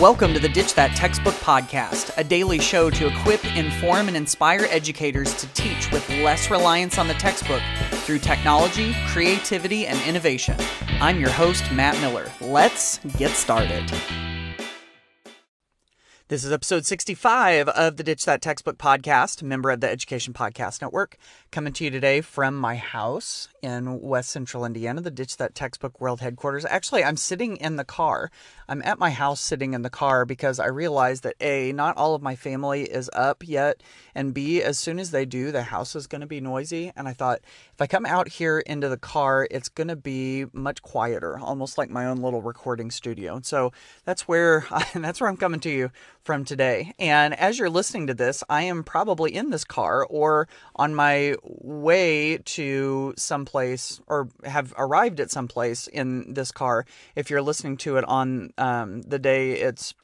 Welcome to the Ditch That Textbook Podcast, a daily show to equip, inform, and inspire educators to teach with less reliance on the textbook through technology, creativity, and innovation. I'm your host, Matt Miller. Let's get started. This is episode 65 of the Ditch That Textbook podcast, member of the Education Podcast Network, coming to you today from my house in West Central Indiana, the Ditch That Textbook World headquarters. Actually, I'm sitting in the car. I'm at my house sitting in the car because I realized that A, not all of my family is up yet, and B, as soon as they do, the house is going to be noisy. And I thought, if I come out here into the car, it's going to be much quieter, almost like my own little recording studio. So that's where I, that's where I'm coming to you from today. And as you're listening to this, I am probably in this car or on my way to someplace or have arrived at someplace in this car. If you're listening to it on um, the day it's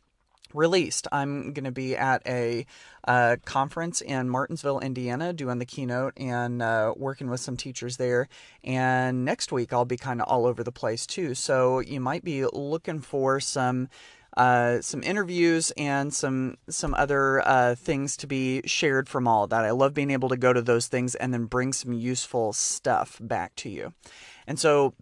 released. I'm going to be at a uh, conference in Martinsville, Indiana, doing the keynote and uh, working with some teachers there. And next week, I'll be kind of all over the place too. So you might be looking for some uh, some interviews and some some other uh, things to be shared from all of that. I love being able to go to those things and then bring some useful stuff back to you. And so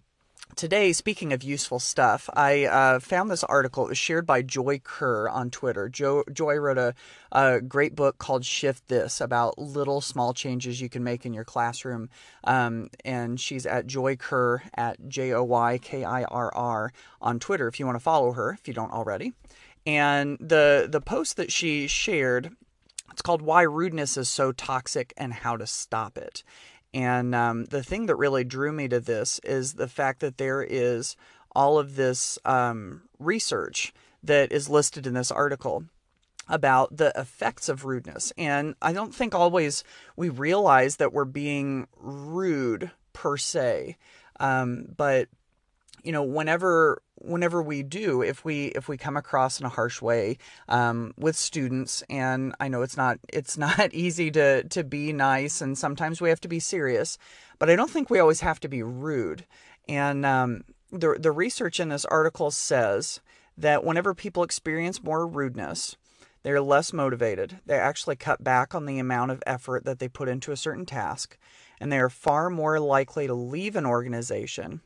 today, speaking of useful stuff, I uh, found this article. It was shared by Joy Kirr on Twitter. Jo- Joy wrote a, a, great book called Shift This about little small changes you can make in your classroom. Um, and she's at Joy Kirr at J O Y K I R R on Twitter if you want to follow her, if you don't already. And the, the post that she shared it's called Why Rudeness is So Toxic and How to Stop It. And um, the thing that really drew me to this is the fact that there is all of this um, research that is listed in this article about the effects of rudeness. And I don't think always we realize that we're being rude per se. Um, but you know, whenever whenever we do, if we if we come across in a harsh way um, with students, and I know it's not it's not easy to to be nice, and sometimes we have to be serious, but I don't think we always have to be rude. And um, the the research in this article says that whenever people experience more rudeness, they're less motivated. They actually cut back on the amount of effort that they put into a certain task, and they are far more likely to leave an organization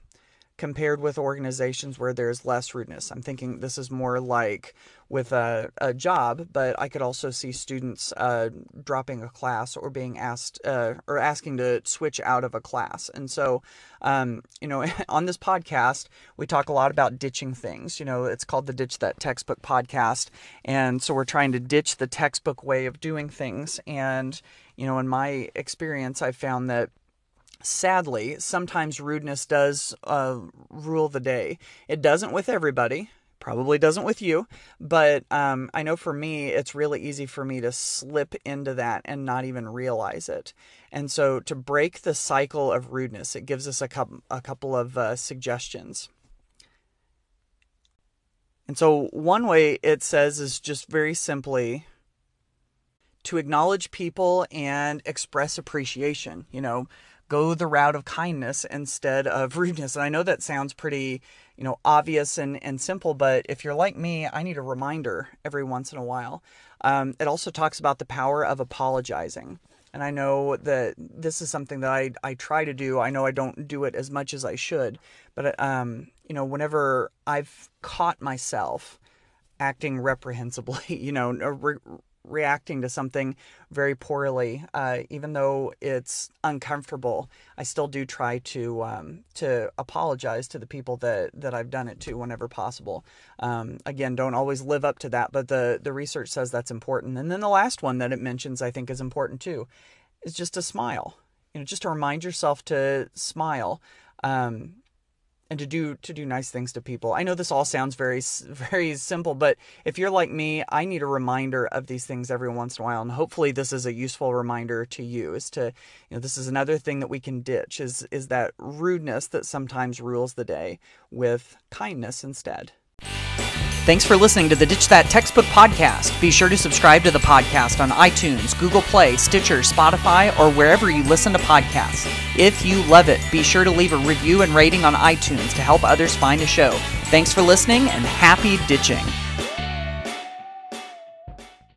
compared with organizations where there's less rudeness. I'm thinking this is more like with a, a job, but I could also see students uh, dropping a class or being asked uh, or asking to switch out of a class. And so, um, you know, on this podcast, we talk a lot about ditching things. You know, it's called the Ditch That Textbook podcast. And so we're trying to ditch the textbook way of doing things. And, you know, in my experience, I've found that sadly, sometimes rudeness does uh, rule the day. It doesn't with everybody, probably doesn't with you, but um, I know for me, it's really easy for me to slip into that and not even realize it. And so, to break the cycle of rudeness, it gives us a couple, a couple of uh, suggestions. And so, one way it says is just very simply to acknowledge people and express appreciation. You know, go the route of kindness instead of rudeness. And I know that sounds pretty, you know, obvious and, and simple, but if you're like me, I need a reminder every once in a while. Um, it also talks about the power of apologizing. And I know that this is something that I, I try to do. I know I don't do it as much as I should, but, um, you know, whenever I've caught myself acting reprehensibly, you know, reacting to something very poorly, uh, even though it's uncomfortable, I still do try to um, to apologize to the people that, that I've done it to whenever possible. Um, again, don't always live up to that, but the the research says that's important. And then the last one that it mentions, I think, is important too, is just to smile. You know, just to remind yourself to smile. Um, and to do to do nice things to people. I know this all sounds very very simple, but if you're like me, I need a reminder of these things every once in a while, and hopefully this is a useful reminder to you. Is to you know this is another thing that we can ditch is is that rudeness that sometimes rules the day with kindness instead. Thanks for listening to the Ditch That Textbook podcast. Be sure to subscribe to the podcast on iTunes, Google Play, Stitcher, Spotify, or wherever you listen to podcasts. If you love it, be sure to leave a review and rating on iTunes to help others find the show. Thanks for listening and happy ditching.